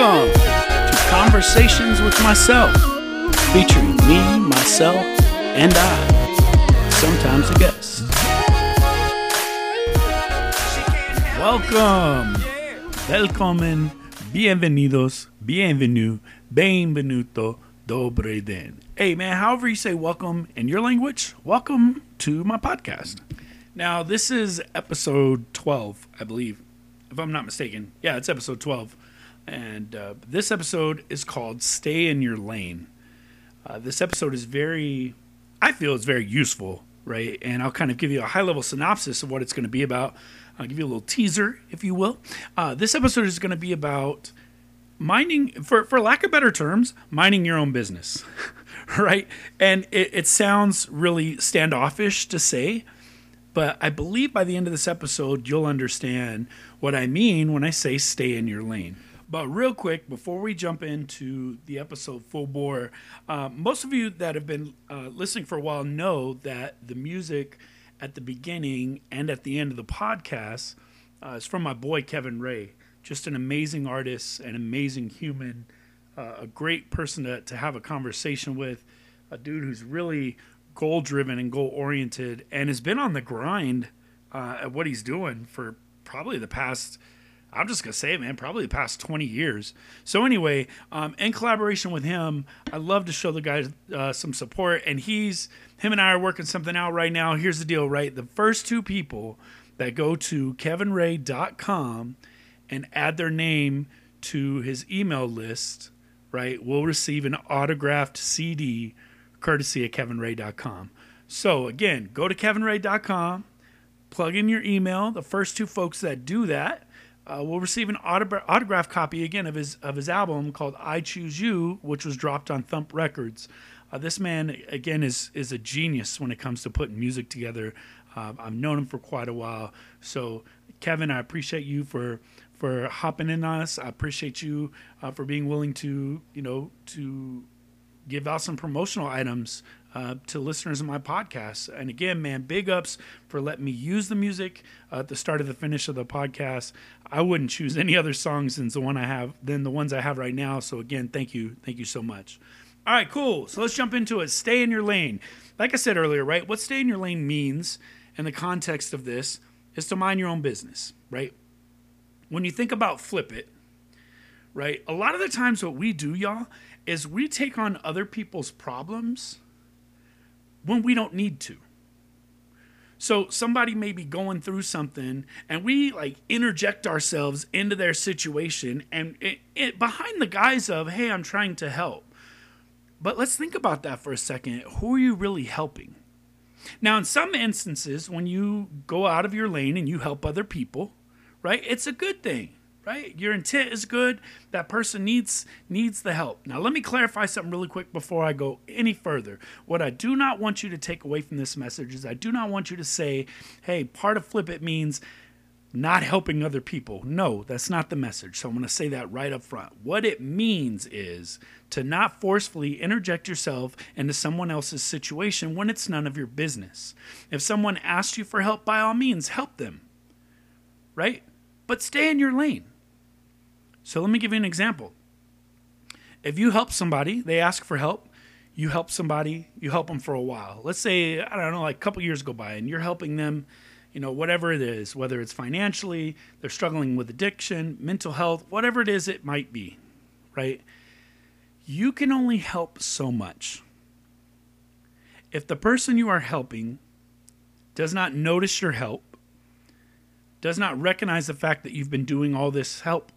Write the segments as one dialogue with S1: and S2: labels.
S1: Welcome to Conversations with Myself, featuring me, myself, and I, sometimes a guest. Welcome, welcome, bienvenidos, bienvenue, benvenuto, dobre den. Hey man, however you say welcome in your language, welcome to my podcast. Now, this is episode 12, I believe, if I'm not mistaken. Yeah, it's episode 12. And uh, this episode is called Stay in Your Lane. Uh, this episode is very, I feel it's very useful, right? And I'll kind of give you a high level synopsis of what it's going to be about. I'll give you a little teaser, if you will. Uh, this episode is going to be about minding, for, for lack of better terms, minding your own business, right? And it, it sounds really standoffish to say, but I believe by the end of this episode, you'll understand what I mean when I say stay in your lane. But real quick, before we jump into the episode full bore, uh, most of you that have been uh, listening for a while know that the music at the beginning and at the end of the podcast uh, is from my boy Kevin Ray. Just an amazing artist, an amazing human, uh, a great person to, to have a conversation with, a dude who's really goal driven and goal oriented and has been on the grind uh, at what he's doing for probably the past I'm just gonna say man. Probably the past 20 years. So anyway, um, in collaboration with him, I love to show the guys uh, some support, and he's him and I are working something out right now. Here's the deal, right? The first two people that go to kevinray.com and add their name to his email list, right, will receive an autographed CD courtesy of kevinray.com. So again, go to kevinray.com, plug in your email. The first two folks that do that uh, will receive an autograph, autograph copy again of his of his album called "I Choose You," which was dropped on Thump Records. Uh, this man again is is a genius when it comes to putting music together. Uh, I've known him for quite a while. So, Kevin, I appreciate you for for hopping in on us. I appreciate you uh, for being willing to you know to give out some promotional items uh, to listeners of my podcast. And again, man, big ups for letting me use the music uh, at the start of the finish of the podcast. I wouldn't choose any other songs than the one I have than the ones I have right now. So again, thank you, thank you so much. All right, cool. So let's jump into it. Stay in your lane. Like I said earlier, right? What stay in your lane means in the context of this is to mind your own business, right? When you think about flip it, right? A lot of the times what we do, y'all, is we take on other people's problems when we don't need to. So somebody may be going through something and we like interject ourselves into their situation and it, it, behind the guise of, hey, I'm trying to help. But let's think about that for a second. Who are you really helping? Now, in some instances, when you go out of your lane and you help other people, right, it's a good thing right? Your intent is good. That person needs needs the help. Now, let me clarify something really quick before I go any further. What I do not want you to take away from this message is I do not want you to say, "Hey, part of flip it means not helping other people." No, that's not the message. So I'm going to say that right up front. What it means is to not forcefully interject yourself into someone else's situation when it's none of your business. If someone asks you for help, by all means, help them. Right? But stay in your lane so let me give you an example. If you help somebody, they ask for help, you help somebody, you help them for a while. Let's say, I don't know, like a couple years go by and you're helping them, you know, whatever it is, whether it's financially, they're struggling with addiction, mental health, whatever it is it might be, right? You can only help so much. If the person you are helping does not notice your help, does not recognize the fact that you've been doing all this help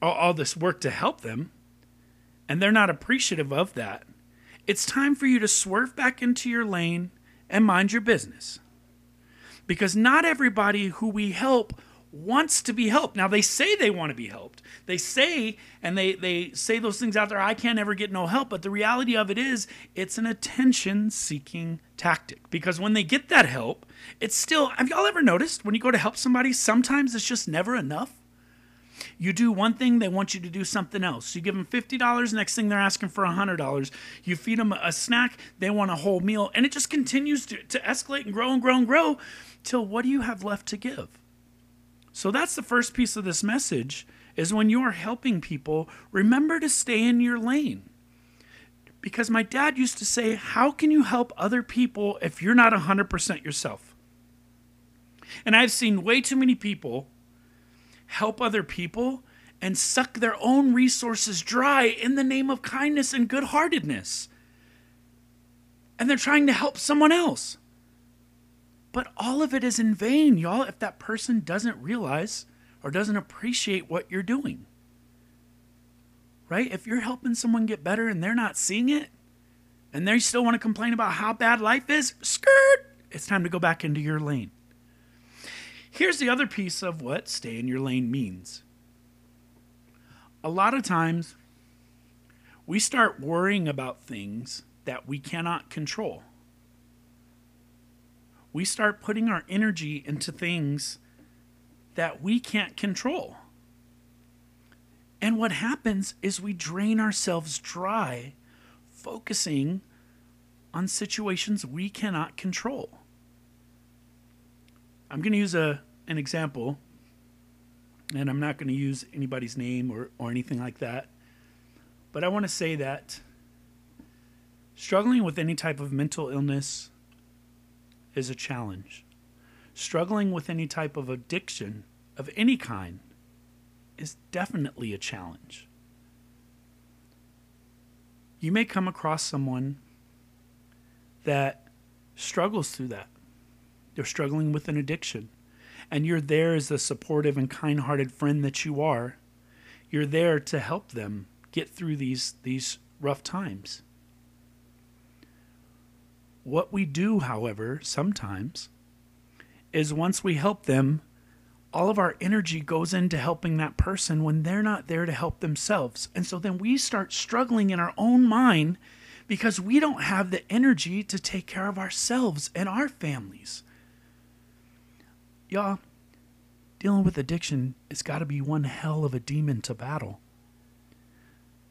S1: all, all this work to help them and they're not appreciative of that, it's time for you to swerve back into your lane and mind your business. Because not everybody who we help wants to be helped. Now they say they want to be helped. They say and they they say those things out there, I can't ever get no help, but the reality of it is it's an attention seeking tactic. Because when they get that help, it's still have y'all ever noticed when you go to help somebody, sometimes it's just never enough? You do one thing, they want you to do something else. You give them $50, next thing they're asking for $100. You feed them a snack, they want a whole meal. And it just continues to, to escalate and grow and grow and grow till what do you have left to give? So that's the first piece of this message is when you are helping people, remember to stay in your lane. Because my dad used to say, How can you help other people if you're not 100% yourself? And I've seen way too many people help other people and suck their own resources dry in the name of kindness and good heartedness. And they're trying to help someone else. But all of it is in vain, y'all, if that person doesn't realize or doesn't appreciate what you're doing. Right? If you're helping someone get better and they're not seeing it, and they still want to complain about how bad life is, skirt, it's time to go back into your lane. Here's the other piece of what stay in your lane means. A lot of times, we start worrying about things that we cannot control. We start putting our energy into things that we can't control. And what happens is we drain ourselves dry, focusing on situations we cannot control. I'm going to use a, an example, and I'm not going to use anybody's name or, or anything like that. But I want to say that struggling with any type of mental illness is a challenge. Struggling with any type of addiction of any kind is definitely a challenge. You may come across someone that struggles through that. They're struggling with an addiction. And you're there as the supportive and kind hearted friend that you are. You're there to help them get through these, these rough times. What we do, however, sometimes, is once we help them, all of our energy goes into helping that person when they're not there to help themselves. And so then we start struggling in our own mind because we don't have the energy to take care of ourselves and our families. Y'all, dealing with addiction, it's got to be one hell of a demon to battle.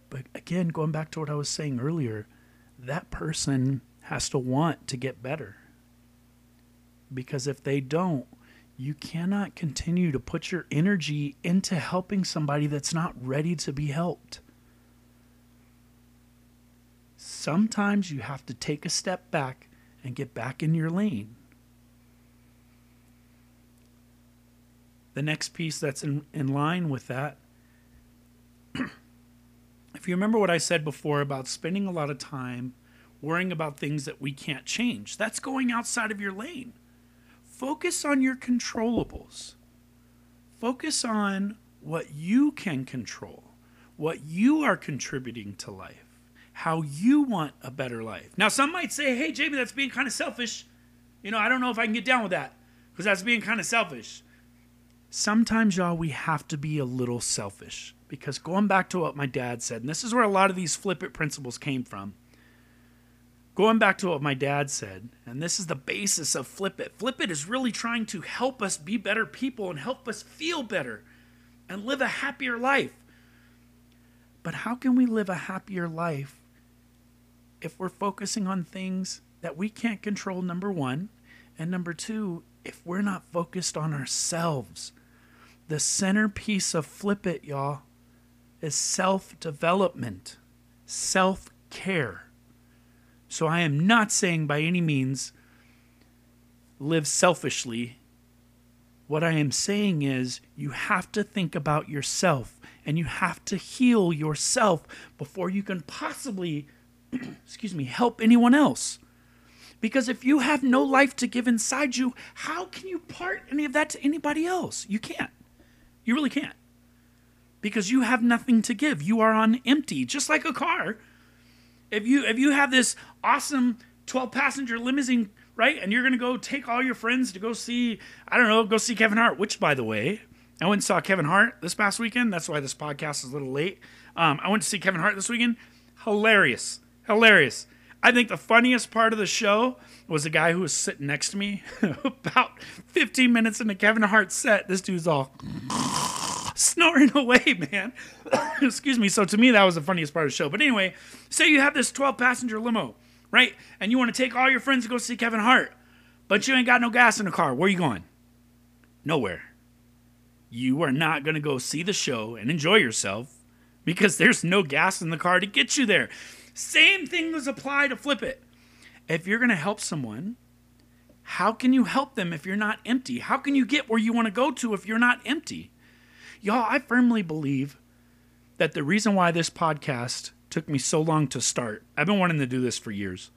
S1: But again, going back to what I was saying earlier, that person has to want to get better. Because if they don't, you cannot continue to put your energy into helping somebody that's not ready to be helped. Sometimes you have to take a step back and get back in your lane. The next piece that's in, in line with that, if you remember what I said before about spending a lot of time worrying about things that we can't change, that's going outside of your lane. Focus on your controllables. Focus on what you can control, what you are contributing to life, how you want a better life. Now, some might say, hey, Jamie, that's being kind of selfish. You know, I don't know if I can get down with that because that's being kind of selfish. Sometimes, y'all, we have to be a little selfish because going back to what my dad said, and this is where a lot of these flip it principles came from Going back to what my dad said, and this is the basis of Flip It. Flip It is really trying to help us be better people and help us feel better and live a happier life. But how can we live a happier life if we're focusing on things that we can't control, number one? And number two, if we're not focused on ourselves. The centerpiece of Flip It, y'all, is self development, self care. So I am not saying by any means live selfishly. What I am saying is you have to think about yourself and you have to heal yourself before you can possibly excuse me, help anyone else. Because if you have no life to give inside you, how can you part any of that to anybody else? You can't. You really can't. Because you have nothing to give. You are on empty, just like a car. If you if you have this awesome 12 passenger limousine right and you're gonna go take all your friends to go see i don't know go see kevin hart which by the way i went and saw kevin hart this past weekend. That's why this podcast is a little late. Um, i went to see kevin hart this weekend. Hilarious. Hilarious i think the funniest part of the show was the guy who was sitting next to me about 15 minutes into kevin hart's set this dude's all snoring away, man. Excuse me. So to me, that was the funniest part of the show. But anyway, say you have this 12 passenger limo, right? And you want to take all your friends to go see Kevin Hart, but you ain't got no gas in the car. Where are you going? Nowhere. you are not going to go see the show and enjoy yourself because there's no gas in the car to get you there. Same thing was applied to flip it. If you're going to help someone, how can you help them if you're not empty? How can you get where you want to go to if you're not empty? Y'all, I firmly believe that the reason why this podcast took me so long to start, I've been wanting to do this for years.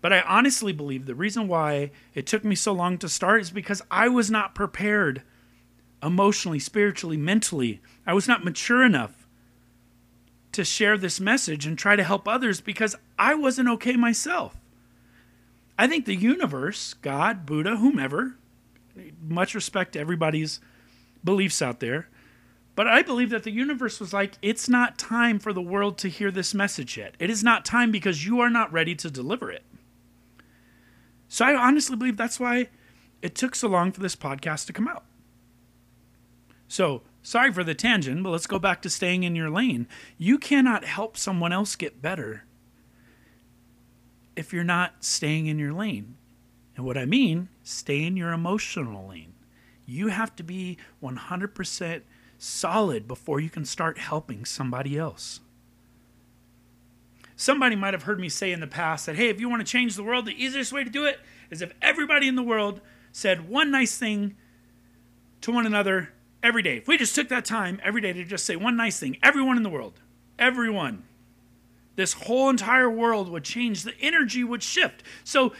S1: But I honestly believe the reason why it took me so long to start is because I was not prepared emotionally, spiritually, mentally. I was not mature enough to share this message and try to help others because I wasn't okay myself. I think the universe, God, Buddha, whomever, much respect to everybody's beliefs out there, but I believe that the universe was like, it's not time for the world to hear this message yet. It is not time because you are not ready to deliver it. So I honestly believe that's why it took so long for this podcast to come out. So, sorry for the tangent, but let's go back to staying in your lane. You cannot help someone else get better if you're not staying in your lane. And what I mean, stay in your emotional lane. You have to be 100% solid before you can start helping somebody else. Somebody might have heard me say in the past that, hey, if you want to change the world, the easiest way to do it is if everybody in the world said one nice thing to one another every day. If we just took that time every day to just say one nice thing, everyone in the world, everyone, this whole entire world would change. The energy would shift. So,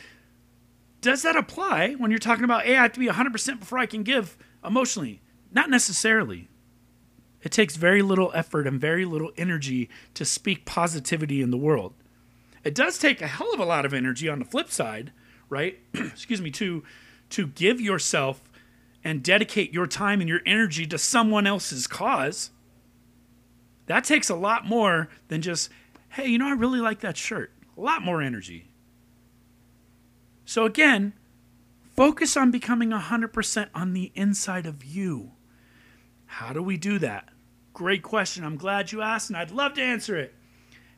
S1: does that apply when you're talking about, hey, I have to be 100% before I can give emotionally? Not necessarily. It takes very little effort and very little energy to speak positivity in the world. It does take a hell of a lot of energy on the flip side, right? Excuse me, to to give yourself and dedicate your time and your energy to someone else's cause, that takes a lot more than just, hey, you know, I really like that shirt. A lot more energy. So, again, focus on becoming 100% on the inside of you. How do we do that? Great question. I'm glad you asked, and I'd love to answer it.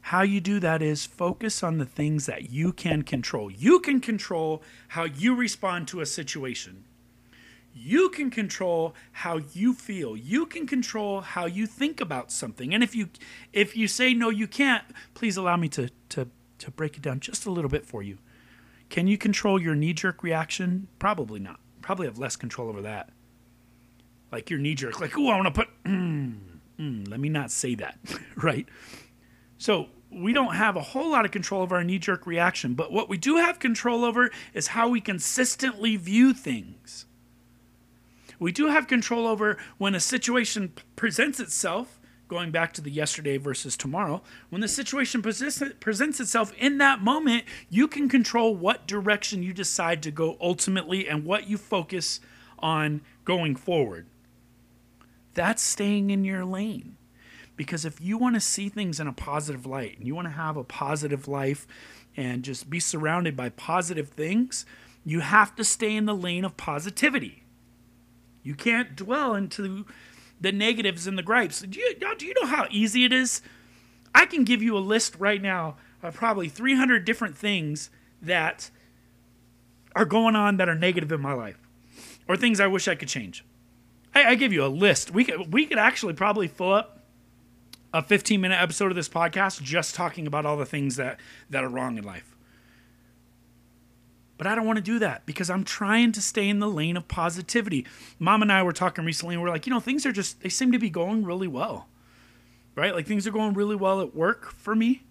S1: How you do that is focus on the things that you can control. You can control how you respond to a situation. You can control how you feel. You can control how you think about something. And if you if you say no you can't, please allow me to to to break it down just a little bit for you. Can you control your knee jerk reaction? Probably not. Probably have less control over that. Like your knee jerk, like, oh, I want to put, mm, mm, let me not say that, right? So we don't have a whole lot of control over our knee jerk reaction, but what we do have control over is how we consistently view things. We do have control over when a situation presents itself, going back to the yesterday versus tomorrow, when the situation presents itself in that moment, you can control what direction you decide to go ultimately and what you focus on going forward. That's staying in your lane. Because if you want to see things in a positive light and you want to have a positive life and just be surrounded by positive things, you have to stay in the lane of positivity. You can't dwell into the negatives and the gripes. Do you, do you know how easy it is? I can give you a list right now of probably 300 different things that are going on that are negative in my life or things I wish I could change. I, I give you a list. We could, we could actually probably fill up a 15 minute episode of this podcast just talking about all the things that, that are wrong in life. But I don't want to do that because I'm trying to stay in the lane of positivity. Mom and I were talking recently and we're like, you know, things are just, they seem to be going really well, right? Like things are going really well at work for me.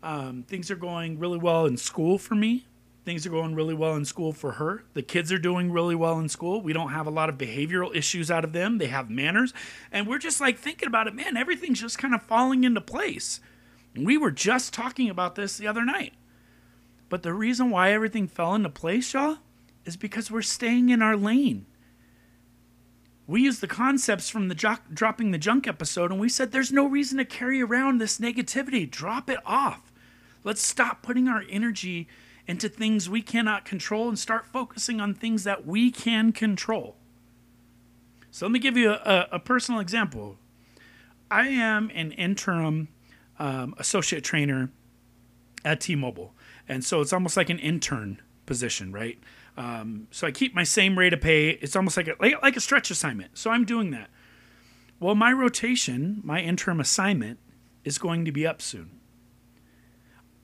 S1: Um, things are going really well in school for me. Things are going really well in school for her. The kids are doing really well in school. We don't have a lot of behavioral issues out of them. They have manners. And we're just like thinking about it, man, everything's just kind of falling into place. we were just talking about this the other night. But the reason why everything fell into place, y'all, is because we're staying in our lane. We used the concepts from the jo- dropping the junk episode and we said there's no reason to carry around this negativity. Drop it off. Let's stop putting our energy into things we cannot control and start focusing on things that we can control. So let me give you a, a personal example. I am an interim um, associate trainer at T Mobile. And so it's almost like an intern position, right? Um, so I keep my same rate of pay. It's almost like a like, like a stretch assignment. So I'm doing that. Well, my rotation, my interim assignment, is going to be up soon.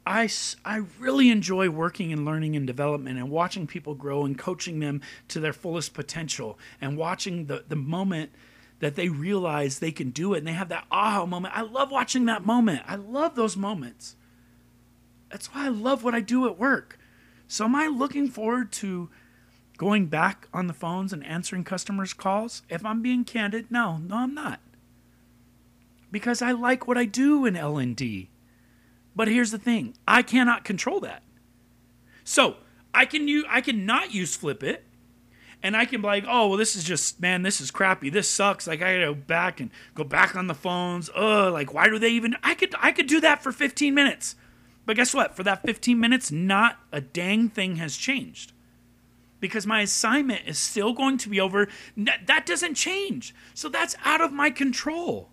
S1: I, I really enjoy working and learning and development and watching people grow and coaching them to their fullest potential and watching the, the moment that they realize they can do it and they have that aha moment. I love watching that moment. I love those moments. That's why I love what I do at work. So, am I looking forward to going back on the phones and answering customers' calls? If I'm being candid, no, no, I'm not. Because I like what I do in L&D. But here's the thing: I cannot control that. So I can use, I can not use Flipit, and I can be like, oh well, this is just man, this is crappy. This sucks. Like I gotta go back and go back on the phones. Oh, like why do they even? I could I could do that for 15 minutes, but guess what? For that 15 minutes, not a dang thing has changed. Because my assignment is still going to be over. That doesn't change. So that's out of my control.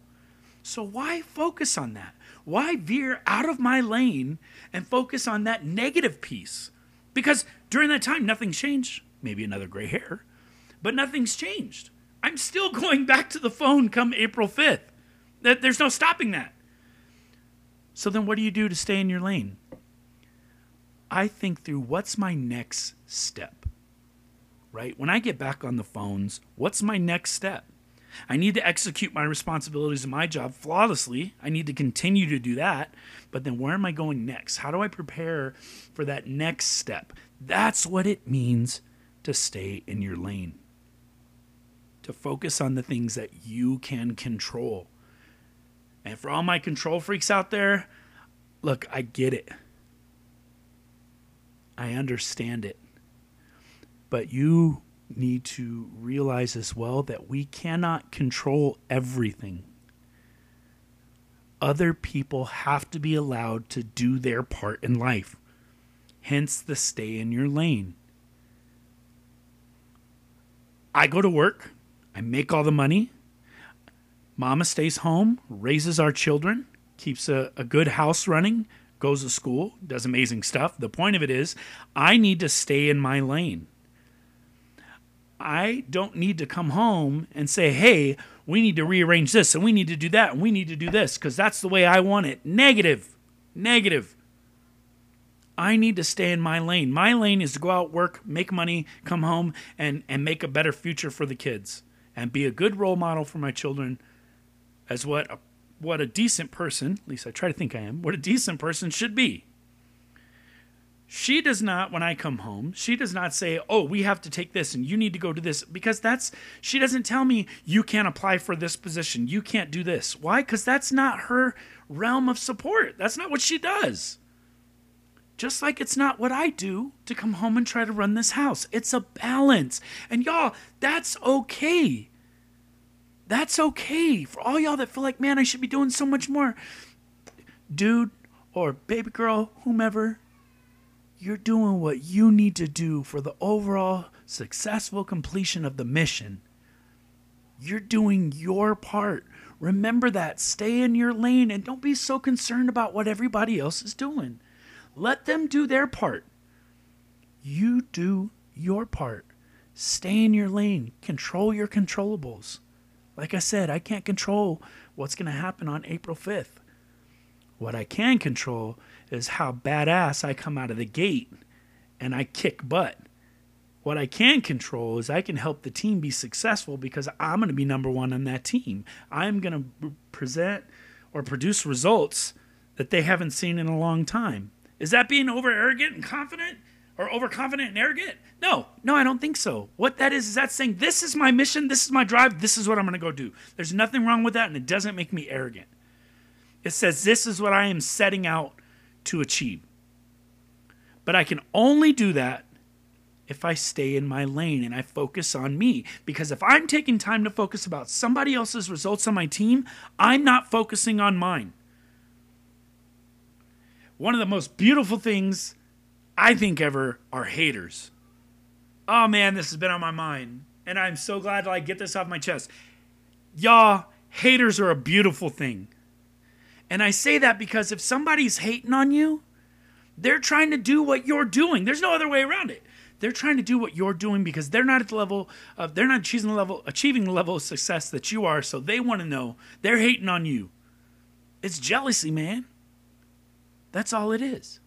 S1: So why focus on that? Why veer out of my lane and focus on that negative piece? Because during that time, nothing's changed. Maybe another gray hair, but nothing's changed. I'm still going back to the phone come April 5th. There's no stopping that. So then, what do you do to stay in your lane? I think through what's my next step, right? When I get back on the phones, what's my next step? I need to execute my responsibilities in my job flawlessly. I need to continue to do that. But then where am I going next? How do I prepare for that next step? That's what it means to stay in your lane, to focus on the things that you can control. And for all my control freaks out there, look, I get it. I understand it. But you need to realize as well that we cannot control everything. Other people have to be allowed to do their part in life. Hence the stay in your lane. I go to work, I make all the money. Mama stays home, raises our children, keeps a, a good house running, goes to school, does amazing stuff. The point of it is, I need to stay in my lane. I don't need to come home and say, hey, we need to rearrange this and we need to do that and we need to do this because that's the way I want it. Negative. Negative. I need to stay in my lane. My lane is to go out, work, make money, come home, and, and make a better future for the kids and be a good role model for my children as what a, what a decent person, at least I try to think I am, what a decent person should be. She does not, when I come home, she does not say, Oh, we have to take this and you need to go to this. Because that's, she doesn't tell me, You can't apply for this position. You can't do this. Why? Because that's not her realm of support. That's not what she does. Just like it's not what I do to come home and try to run this house. It's a balance. And y'all, that's okay. That's okay. For all y'all that feel like, man, I should be doing so much more. Dude or baby girl, whomever, you're doing what you need to do for the overall successful completion of the mission. You're doing your part. Remember that. Stay in your lane and don't be so concerned about what everybody else is doing. Let them do their part. You do your part. Stay in your lane. Control your controllables. Like I said, I can't control what's going to happen on April 5th. What I can control is how badass I come out of the gate and I kick butt. What I can control is I can help the team be successful because I'm going to be number one on that team. I'm going to present or produce results that they haven't seen in a long time. Is that being over arrogant and confident or overconfident and arrogant? No, no, I don't think so. What that is, is that saying, this is my mission, this is my drive, this is what I'm going to go do. There's nothing wrong with that, and it doesn't make me arrogant. It says, this is what I am setting out to achieve. But I can only do that if I stay in my lane and I focus on me. Because if I'm taking time to focus about somebody else's results on my team, I'm not focusing on mine. One of the most beautiful things I think ever are haters. Oh man, this has been on my mind. And I'm so glad to like get this off my chest. Y'all, haters are a beautiful thing. And I say that because if somebody's hating on you, they're trying to do what you're doing. There's no other way around it. they're trying to do what you're doing because they're not at the level of they're not achieving the level achieving the level of success that you are. So they want to know. They're hating on you. It's jealousy, man. That's all it is.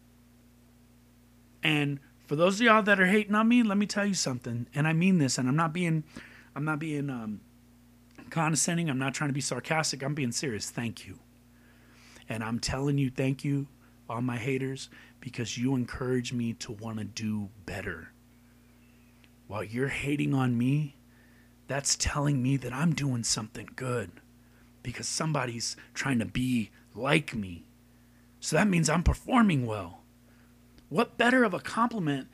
S1: And for those of y'all that are hating on me, let me tell you something, and I mean this, and I'm not being, I'm not being um, condescending. I'm not trying to be sarcastic. I'm being serious. Thank you, and I'm telling you, thank you, all my haters, because you encourage me to want to do better. While you're hating on me, that's telling me that I'm doing something good, because somebody's trying to be like me. So that means I'm performing well. What better of a compliment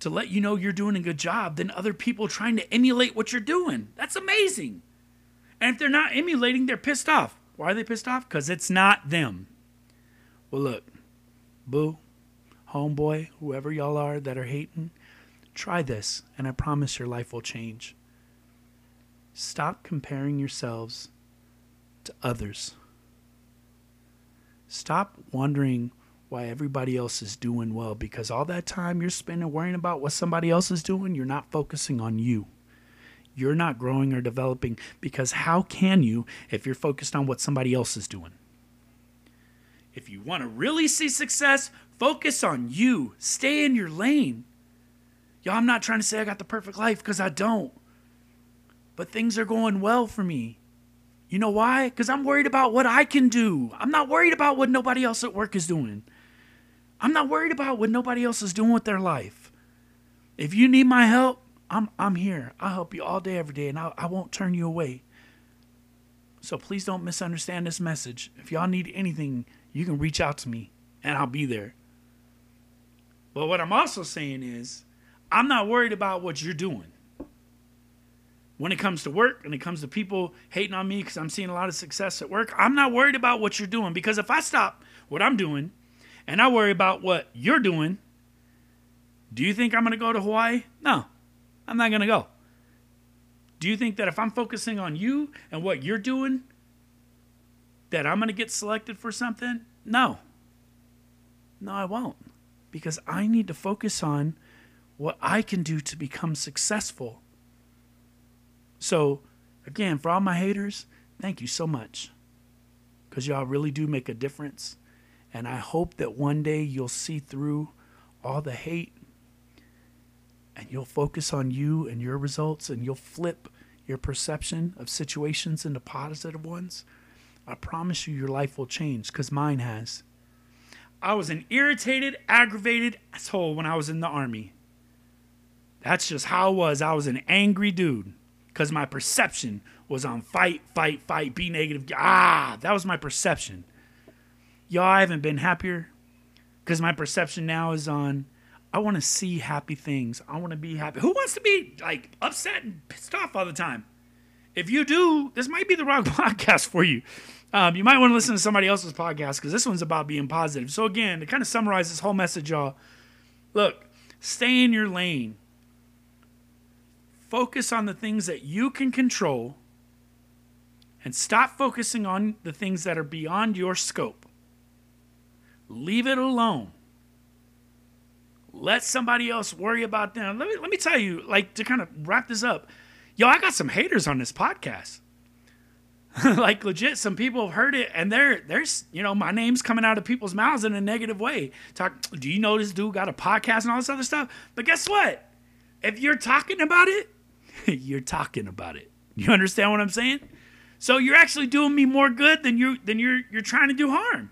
S1: to let you know you're doing a good job than other people trying to emulate what you're doing? That's amazing. And if they're not emulating, they're pissed off. Why are they pissed off? Because it's not them. Well, look, boo, homeboy, whoever y'all are that are hating, try this, and I promise your life will change. Stop comparing yourselves to others. Stop wondering why everybody else is doing well because all that time you're spending worrying about what somebody else is doing, you're not focusing on you. You're not growing or developing because how can you if you're focused on what somebody else is doing? If you want to really see success, focus on you. Stay in your lane. Y'all, I'm not trying to say I got the perfect life because I don't. But things are going well for me. You know why? Because I'm worried about what I can do. I'm not worried about what nobody else at work is doing. I'm not worried about what nobody else is doing with their life. If you need my help, I'm I'm here. I'll help you all day, every day, and I, I won't turn you away. So please don't misunderstand this message. If y'all need anything, you can reach out to me, and I'll be there. But what I'm also saying is, I'm not worried about what you're doing. When it comes to work and it comes to people hating on me because I'm seeing a lot of success at work, I'm not worried about what you're doing because if I stop what I'm doing and I worry about what you're doing, do you think I'm going to go to Hawaii? No, I'm not going to go. Do you think that if I'm focusing on you and what you're doing, that I'm going to get selected for something? No. No, I won't. Because I need to focus on what I can do to become successful. So, again, for all my haters, thank you so much. Because y'all really do make a difference. And I hope that one day you'll see through all the hate and you'll focus on you and your results and you'll flip your perception of situations into positive ones. I promise you, your life will change because mine has. I was an irritated, aggravated asshole when I was in the army. That's just how I was. I was an angry dude because my perception was on fight, fight, fight, be negative. Ah, that was my perception y'all, I haven't been happier because my perception now is on. I want to see happy things. I want to be happy. Who wants to be like upset and pissed off all the time? If you do, this might be the wrong podcast for you. Um, you might want to listen to somebody else's podcast because this one's about being positive. So again, to kind of summarize this whole message, y'all, look, stay in your lane. Focus on the things that you can control and stop focusing on the things that are beyond your scope. Leave it alone. Let somebody else worry about them. Let me let me tell you, like to kind of wrap this up. Yo, I got some haters on this podcast. like legit, some people have heard it, and they're there's you know my name's coming out of people's mouths in a negative way. Talk, do you know this dude got a podcast and all this other stuff? But guess what? If you're talking about it, you're talking about it. You understand what I'm saying? So you're actually doing me more good than you than you're you're trying to do harm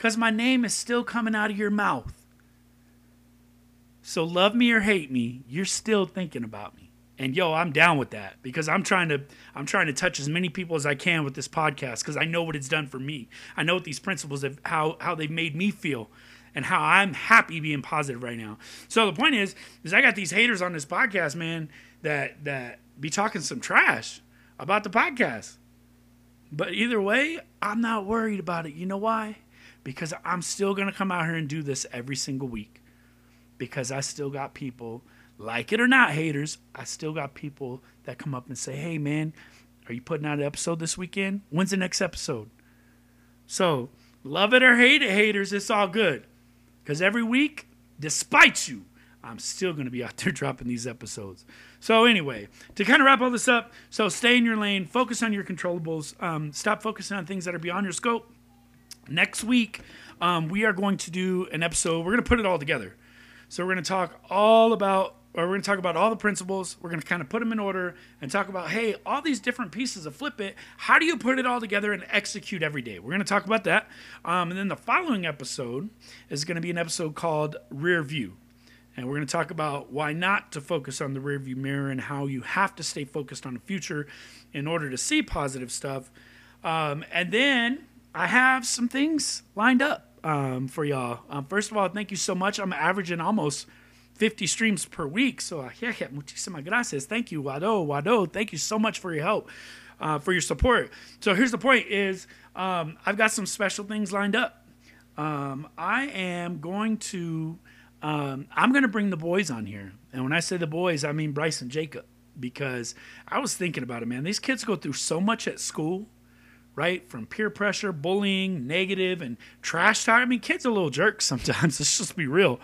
S1: because my name is still coming out of your mouth. So love me or hate me, you're still thinking about me. And yo, I'm down with that because I'm trying to I'm trying to touch as many people as I can with this podcast because I know what it's done for me. I know what these principles have how how they've made me feel and how I'm happy being positive right now. So the point is, is I got these haters on this podcast, man, that that be talking some trash about the podcast. But either way, I'm not worried about it. You know why? Because I'm still going to come out here and do this every single week because I still got people, like it or not, haters, I still got people that come up and say, hey, man, are you putting out an episode this weekend? When's the next episode? So, love it or hate it, haters, it's all good. Because every week, despite you, I'm still going to be out there dropping these episodes. So, anyway, to kind of wrap all this up, so stay in your lane, focus on your controllables, um, stop focusing on things that are beyond your scope. Next week, um, we are going to do an episode, we're going to put it all together. So, we're going to talk all about or we're going to talk about all the principles. We're going to kind of put them in order and talk about, hey, all these different pieces of Flip It. How do you put it all together and execute every day? We're going to talk about that. Um, and then the following episode is going to be an episode called Rear View. And we're going to talk about why not to focus on the rearview mirror and how you have to stay focused on the future in order to see positive stuff. Um, and then I have some things lined up um, for y'all. Um, first of all, thank you so much. I'm averaging almost 50 streams per week. So, uh, yeah, yeah, muchísimas gracias. Thank you, Wado, Wado. Thank you so much for your help, uh, for your support. So, here's the point: is um, I've got some special things lined up. Um, I am going to, um, I'm going to bring the boys on here, and when I say the boys, I mean Bryce and Jacob, because I was thinking about it, man. These kids go through so much at school right? From peer pressure, bullying, negative, and trash talk. I mean, kids are little jerks sometimes. Let's just be real.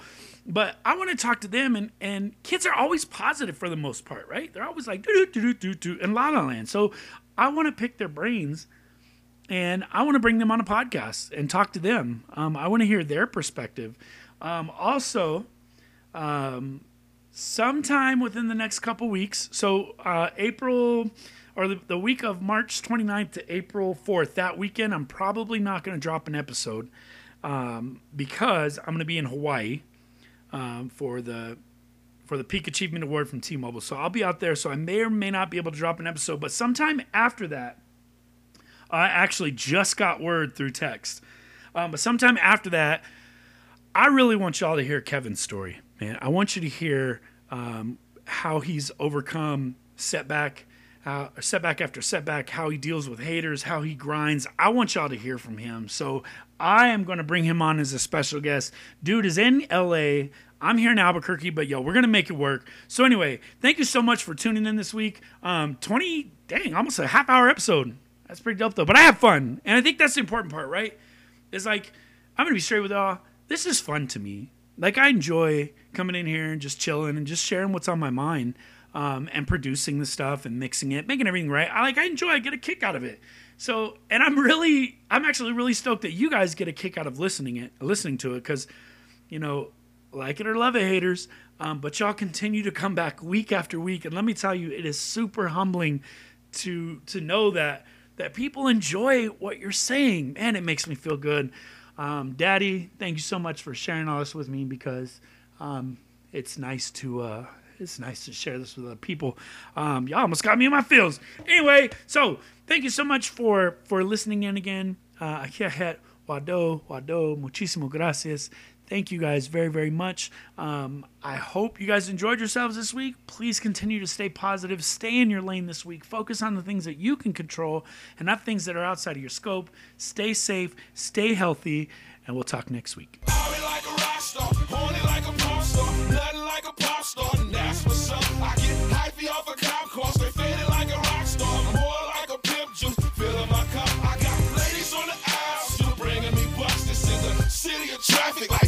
S1: But I want to talk to them, and, and kids are always positive for the most part, right? They're always like, do, do, do, do, do, in La La Land. So I want to pick their brains and I want to bring them on a podcast and talk to them. Um, I want to hear their perspective. Um, also, um, sometime within the next couple weeks, so uh, April or the, the, week of March 29th to April 4th, that weekend, I'm probably not going to drop an episode um, because I'm going to be in Hawaii um, for the for the Peak Achievement Award from T-Mobile. So I'll be out there. So I may or may not be able to drop an episode, but sometime after that, I actually just got word through text. Um, but sometime after that, I really want y'all to hear Kevin's story, man. I want you to hear um, how he's overcome setback, uh, setback after setback, how he deals with haters, how he grinds. I want y'all to hear from him. So I am going to bring him on as a special guest. Dude is in LA. I'm here in Albuquerque, but yo, we're gonna make it work. So anyway, thank you so much for tuning in this week. Um, 20, dang, almost a half hour episode. That's pretty dope though. But I have fun, and I think that's the important part, right? Is like I'm gonna be straight with y'all. This is fun to me. Like I enjoy coming in here and just chilling and just sharing what's on my mind, um, and producing the stuff and mixing it, making everything right. I like I enjoy. I get a kick out of it. So, and I'm really, I'm actually really stoked that you guys get a kick out of listening it, listening to it, because, you know, like it or love it, haters, um, but y'all continue to come back week after week, and let me tell you, it is super humbling to to know that that people enjoy what you're saying. Man, it makes me feel good. Um, Daddy, thank you so much for sharing all this with me because um, it's nice to uh, it's nice to share this with other people. Um, y'all almost got me in my feels. Anyway, so thank you so much for for listening in again. Uh, Wado, Wado, muchísimo gracias. Thank you guys very, very much. Um, I hope you guys enjoyed yourselves this week. Please continue to stay positive, stay in your lane this week, focus on the things that you can control and not things that are outside of your scope. Stay safe, stay healthy, and we'll talk next week. city of traffic. Like